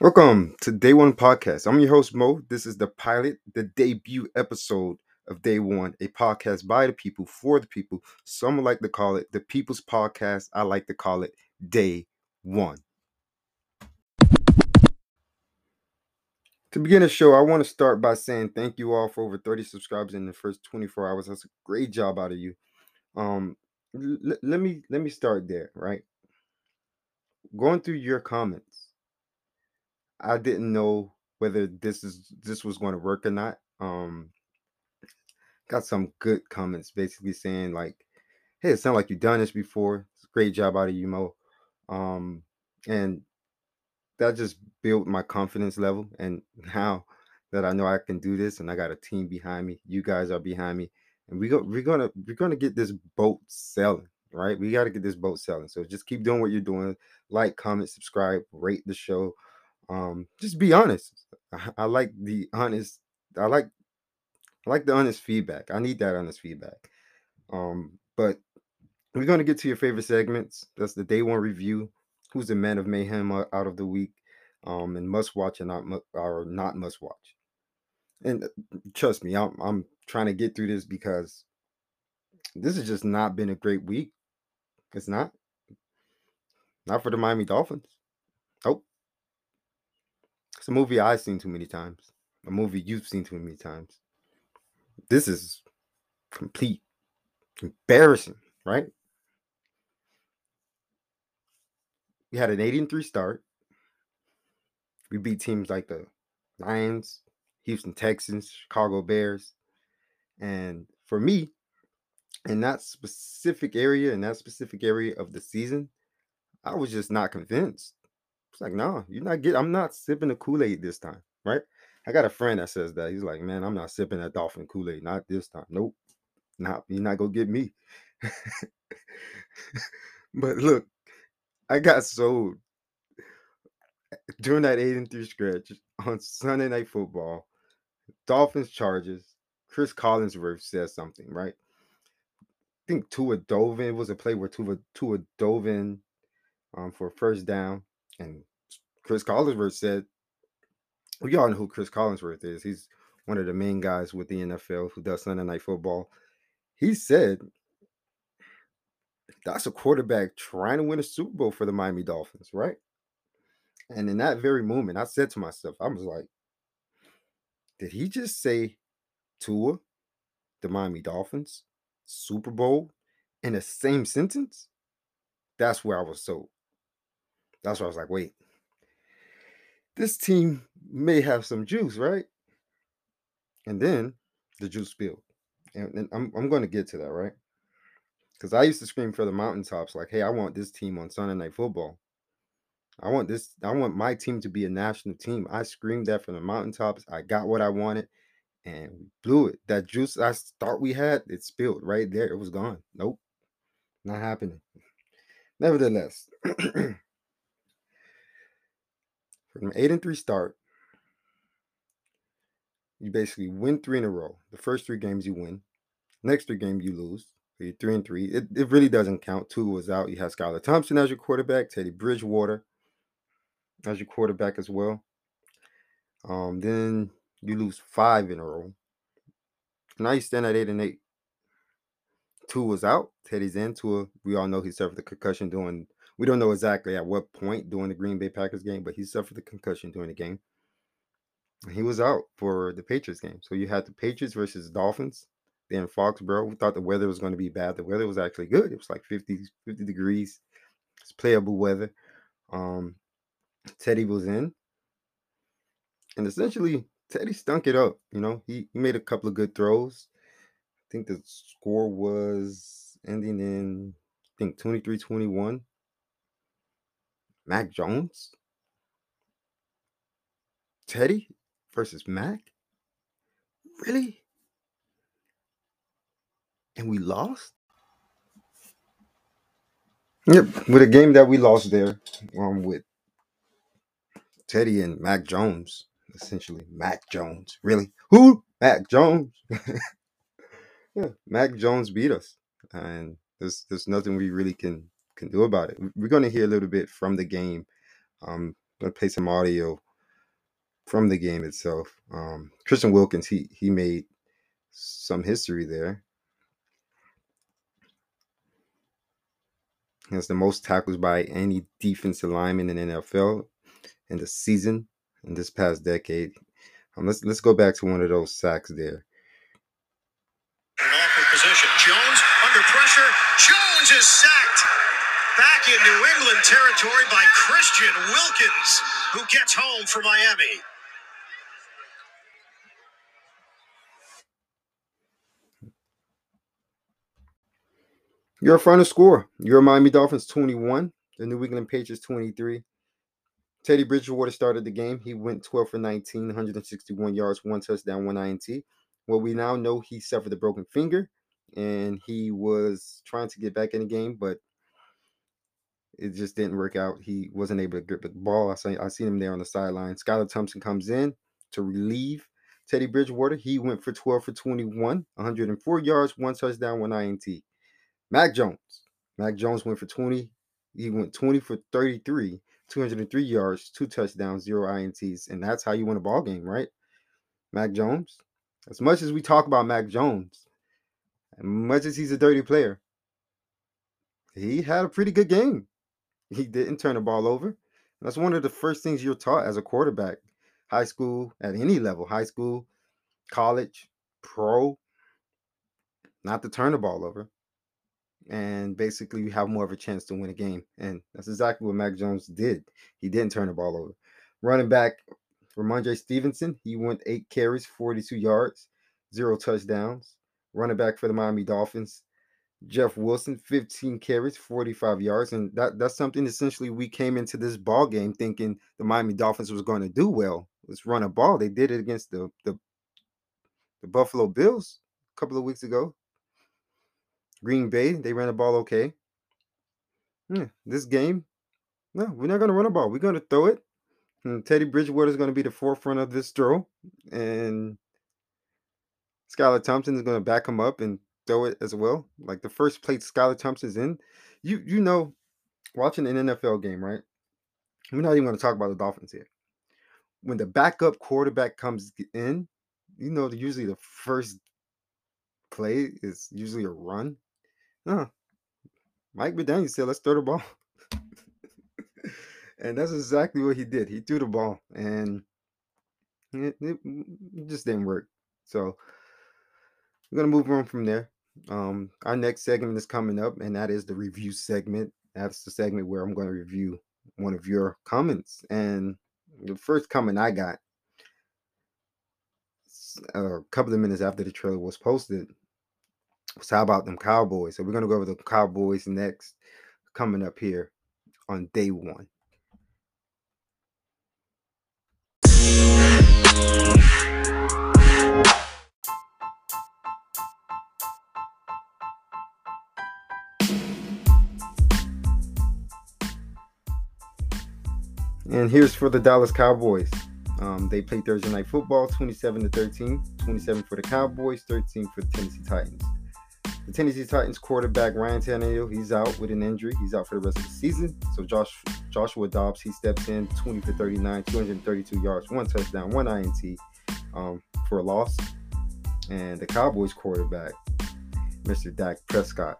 Welcome to Day One Podcast. I'm your host, Mo. This is the pilot, the debut episode of Day One, a podcast by the people, for the people. Some like to call it the People's Podcast. I like to call it Day One. To begin the show, I want to start by saying thank you all for over 30 subscribers in the first 24 hours. That's a great job out of you. Um, l- let me let me start there, right? Going through your comments, I didn't know whether this is this was going to work or not. Um, got some good comments basically saying like, "Hey, it sounds like you've done this before. Great job out of you, Mo." Um, and that just built my confidence level. And now that I know I can do this, and I got a team behind me, you guys are behind me, and we go we're gonna we're gonna get this boat sailing, right? We got to get this boat sailing. So just keep doing what you're doing. Like, comment, subscribe, rate the show. Um, just be honest. I, I like the honest. I like I like the honest feedback. I need that honest feedback. Um, but we're gonna get to your favorite segments. That's the day one review. Who's the man of mayhem out of the week? Um, and must watch and not or not must watch. And uh, trust me, I'm I'm trying to get through this because this has just not been a great week. It's not. Not for the Miami Dolphins. It's a movie I've seen too many times. A movie you've seen too many times. This is complete embarrassing, right? We had an 8 and 3 start. We beat teams like the Lions, Houston Texans, Chicago Bears. And for me, in that specific area, in that specific area of the season, I was just not convinced. It's like, no, you're not getting, I'm not sipping the Kool-Aid this time, right? I got a friend that says that. He's like, man, I'm not sipping that dolphin Kool-Aid, not this time. Nope. Not you're not gonna get me. but look, I got sold during that eight and three stretch on Sunday night football. Dolphins Chargers. Chris Collinsworth says something, right? I think Tua dove in. It was a play where Tua Tua dove in um, for first down, and Chris Collinsworth said, "We all know who Chris Collinsworth is. He's one of the main guys with the NFL who does Sunday night football." He said, "That's a quarterback trying to win a Super Bowl for the Miami Dolphins, right?" And in that very moment, I said to myself, I was like, "Did he just say Tua, the Miami Dolphins, Super Bowl in the same sentence?" That's where I was sold. That's why I was like, wait, this team may have some juice, right? And then the juice spilled. And, and I'm, I'm going to get to that, right? Because I used to scream for the mountaintops, like, hey, I want this team on Sunday Night Football. I want this, I want my team to be a national team. I screamed that from the mountaintops. I got what I wanted and we blew it. That juice I thought we had, it spilled right there. It was gone. Nope. Not happening. Nevertheless, from eight and three start, you basically win three in a row. The first three games you win. Next three games you lose. So you're three and three. It, it really doesn't count. Tua was out. You have Skylar Thompson as your quarterback, Teddy Bridgewater as your quarterback as well. Um, then you lose five in a row. Now you stand at eight and eight. Tua was out. Teddy's in. Tua, we all know he suffered the concussion during. We don't know exactly at what point during the Green Bay Packers game, but he suffered the concussion during the game. He was out for the Patriots game. So you had the Patriots versus Dolphins. Then Foxborough. We thought the weather was going to be bad. The weather was actually good. It was like 50, 50 degrees. It's playable weather. Um, Teddy was in. And essentially, Teddy stunk it up. You know, he, he made a couple of good throws. I think the score was ending in, I think, 23 21. Mac Jones? Teddy versus Mac? Really? And we lost? Yep, with a game that we lost there um, with Teddy and Mac Jones, essentially. Mac Jones. Really? Who? Mac Jones. yeah, Mac Jones beat us. And there's there's nothing we really can can do about it. We're gonna hear a little bit from the game. Um gonna play some audio from the game itself. Um, Christian Wilkins, he he made some history there. He has the most tackles by any defensive lineman in NFL in the season in this past decade. Um, let's let's go back to one of those sacks there. An awkward position. Jones under pressure. Jones is sacked. Back in New England territory by Christian Wilkins, who gets home for Miami. Your final score: Your Miami Dolphins 21, the New England Patriots 23. Teddy Bridgewater started the game. He went 12 for 19, 161 yards, one touchdown, one INT. Well, we now know he suffered a broken finger and he was trying to get back in the game, but it just didn't work out. He wasn't able to grip the ball. I see I seen him there on the sideline. Skylar Thompson comes in to relieve Teddy Bridgewater. He went for 12 for 21, 104 yards, one touchdown, one INT. Mac Jones. Mac Jones went for 20. He went 20 for 33, 203 yards, two touchdowns, zero INTs, and that's how you win a ball game, right? Mac Jones. As much as we talk about Mac Jones, as much as he's a dirty player, he had a pretty good game. He didn't turn the ball over. That's one of the first things you're taught as a quarterback, high school, at any level, high school, college, pro, not to turn the ball over. And basically, you have more of a chance to win a game. And that's exactly what Mac Jones did. He didn't turn the ball over. Running back Rhamondre Stevenson, he went eight carries, 42 yards, zero touchdowns. Running back for the Miami Dolphins, Jeff Wilson, 15 carries, 45 yards. And that, that's something essentially we came into this ball game thinking the Miami Dolphins was going to do well. Let's run a ball. They did it against the, the, the Buffalo Bills a couple of weeks ago. Green Bay, they ran the ball okay. Yeah, this game, no, we're not going to run a ball. We're going to throw it. And Teddy Bridgewater is going to be the forefront of this throw. And Skylar Thompson is going to back him up and throw it as well. Like the first plate Skylar Thompson's in, you you know, watching an NFL game, right? We're not even going to talk about the Dolphins here. When the backup quarterback comes in, you know, usually the first play is usually a run. No, Mike McDaniel said, "Let's throw the ball," and that's exactly what he did. He threw the ball, and it, it, just didn't work. So we're gonna move on from there. Um, our next segment is coming up, and that is the review segment. That's the segment where I'm going to review one of your comments. And the first comment I got a couple of minutes after the trailer was posted was how about them Cowboys? So we're gonna go over the Cowboys next, coming up here on day one. And here's for the Dallas Cowboys. Um, they played Thursday night football, 27 to 13, 27 for the Cowboys, 13 for the Tennessee Titans. The Tennessee Titans quarterback Ryan Tannehill, he's out with an injury. He's out for the rest of the season. So Josh Joshua Dobbs, he steps in, 20 for 39, 232 yards, one touchdown, one INT um, for a loss. And the Cowboys quarterback, Mr. Dak Prescott,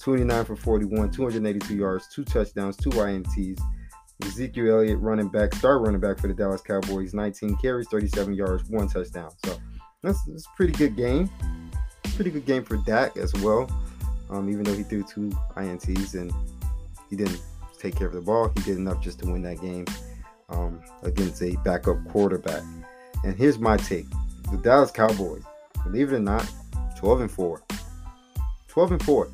29 for 41, 282 yards, two touchdowns, two INTs. Ezekiel Elliott, running back, star running back for the Dallas Cowboys, 19 carries, 37 yards, one touchdown. So that's, that's a pretty good game pretty good game for Dak as well. Um, even though he threw two INTs and he didn't take care of the ball, he did enough just to win that game um, against a backup quarterback. And here's my take: the Dallas Cowboys, believe it or not, 12 and four. 12 and four.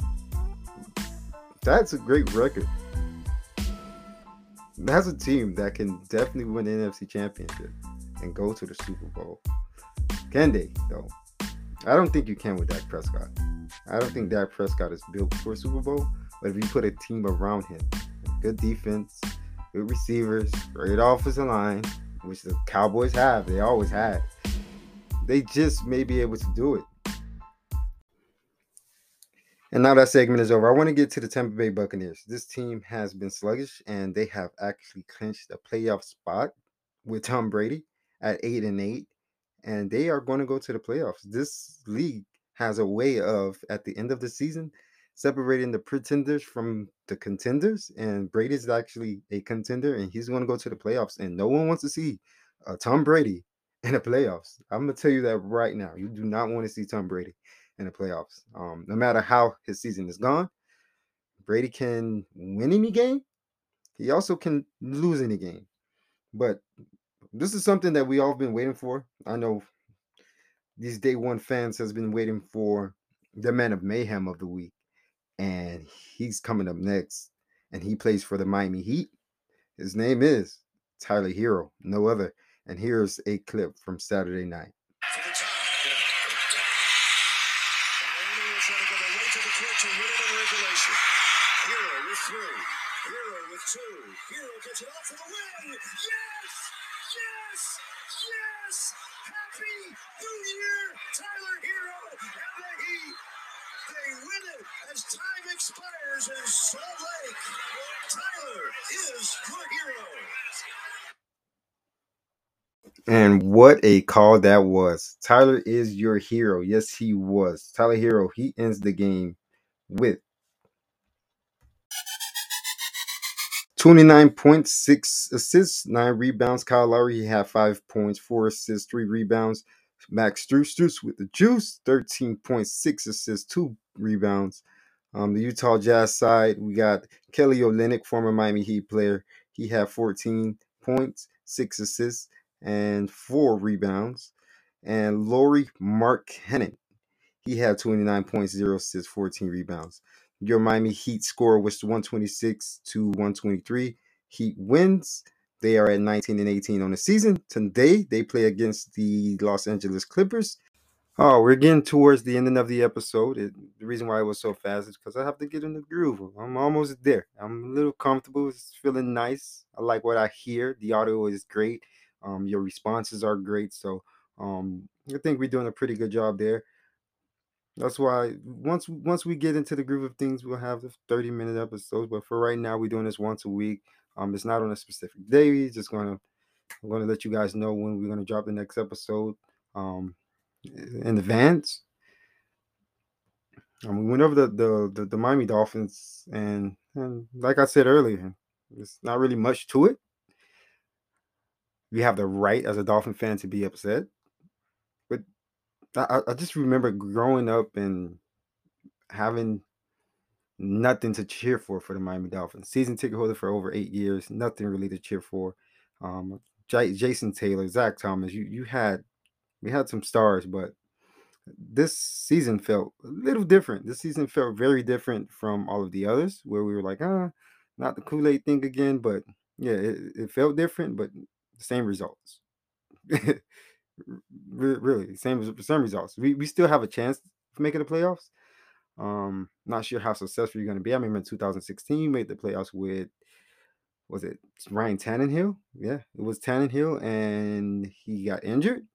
That's a great record. That's a team that can definitely win the NFC Championship and go to the Super Bowl. Can they, though? I don't think you can with Dak Prescott. I don't think Dak Prescott is built for a Super Bowl. But if you put a team around him, good defense, good receivers, great offensive line, which the Cowboys have, they always had, they just may be able to do it. And now that segment is over. I want to get to the Tampa Bay Buccaneers. This team has been sluggish and they have actually clinched a playoff spot with Tom Brady at eight and eight, and they are going to go to the playoffs. This league has a way of at the end of the season separating the pretenders from the contenders, and Brady is actually a contender, and he's going to go to the playoffs, and no one wants to see uh, Tom Brady in the playoffs. I'm gonna tell you that right now. You do not want to see Tom Brady in the playoffs. Um, no matter how his season is gone, Brady can win any game. He also can lose any game. But this is something that we all have been waiting for. I know these day one fans has been waiting for the man of mayhem of the week, and he's coming up next, and he plays for the Miami Heat. His name is Tyler Herro, no other. And here's a clip from Saturday night. For the tie. Miami will try to go the way to win it in regulation. Herro with three. Herro with two. Herro gets it off for the win. Yes! Yes! Yes! Happy New Year, Tyler Herro and the Heat. They win it as time expires in Salt Lake. Tyler is the hero. And what a call that was. Tyler is your hero. Yes, he was. Tyler Herro, he ends the game with 29 points, 6 assists, 9 rebounds. Kyle Lowry, he had 5 points, 4 assists, 3 rebounds. Max Strus with the juice, 13.6 assists, 2 rebounds. Um, the Utah Jazz side, we got Kelly Olynyk, former Miami Heat player. He had 14 points, 6 assists, and 4 rebounds. And Laurie Mark Hennon, he had 29 points, 0 assists, 14 rebounds. Your Miami Heat score was 126 to 123. Heat wins. They are at 19 and 18 on the season. Today they play against the Los Angeles Clippers. Oh, we're getting towards the ending of the episode. It, the reason why it was so fast is because I have to get in the groove. I'm almost there. I'm a little comfortable. It's feeling nice. I like what I hear. The audio is great. Um, your responses are great. So um, I think we're doing a pretty good job there. That's why once once we get into the groove of things, we'll have the 30 minute episodes. But for right now, we're doing this once a week. Um, it's not on a specific day. We're just gonna I'm gonna let you guys know when we're gonna drop the next episode. Um, in advance. Um, we went over the, the the the Miami Dolphins, and and like I said earlier, there's not really much to it. You have the right as a Dolphin fan to be upset, I, I just remember growing up and having nothing to cheer for for the Miami Dolphins. Season ticket holder for over eight years, nothing really to cheer for. Um, J- Jason Taylor, Zach Thomas, you you had we had some stars, but this season felt a little different. This season felt very different from all of the others, where we were like, ah, not the Kool Aid thing again. But yeah, it, it felt different, but the same results. Re- really, same same results. We we still have a chance of making the playoffs. Um, not sure how successful you're going to be. I remember in 2016, you made the playoffs with was it Ryan Tannehill? Yeah, it was Tannehill, and he got injured.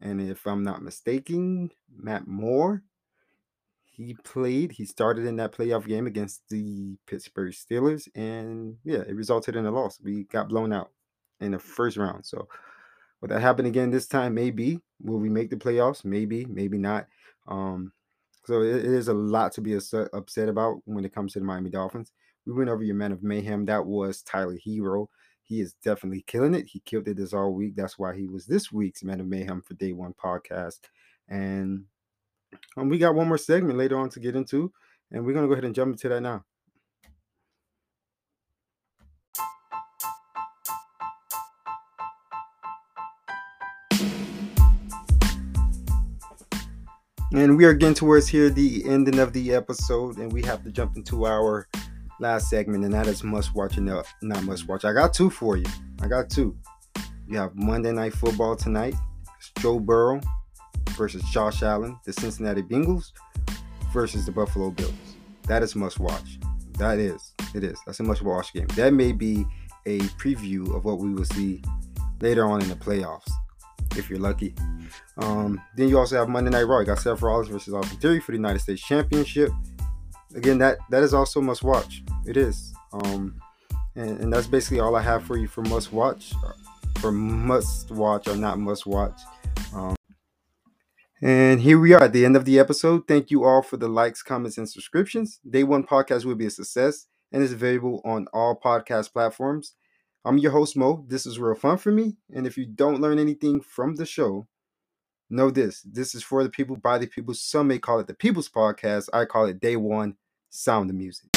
And if I'm not mistaken, Matt Moore, he played, he started in that playoff game against the Pittsburgh Steelers. And yeah, it resulted in a loss. We got blown out in the first round. So will that happen again this time? Maybe. Will we make the playoffs? Maybe, maybe not. Um, so it, it is a lot to be upset, about when it comes to the Miami Dolphins. We went over your man of mayhem. That was Tyler Herro. He is definitely killing it. He killed it this all week. That's why he was this week's Man of Mayhem for Day One podcast. And um, we got one more segment later on to get into, and we're gonna go ahead and jump into that now. And we are getting towards here the ending of the episode, and we have to jump into our last segment, and that is must watch and not, not must watch. I got two for you. I got two. You have Monday Night Football tonight. It's Joe Burrow versus Josh Allen, the Cincinnati Bengals versus the Buffalo Bills. That is must watch. That is. It is. That's a must watch game. That may be a preview of what we will see later on in the playoffs, if you're lucky. Um, then you also have Monday Night Raw. You got Seth Rollins versus Austin Theory for the United States Championship again, that that is also must watch. It is. Um, and, and that's basically all I have for you for must watch. for must watch or not must watch. Um, and here we are at the end of the episode. Thank you all for the likes, comments, and subscriptions. Day one podcast will be a success and is available on all podcast platforms. I'm your host, Mo. This is real fun for me. And if you don't learn anything from the show, know this this is for the people, by the people. Some may call it the People's Podcast. I call it Day One Sound of Music.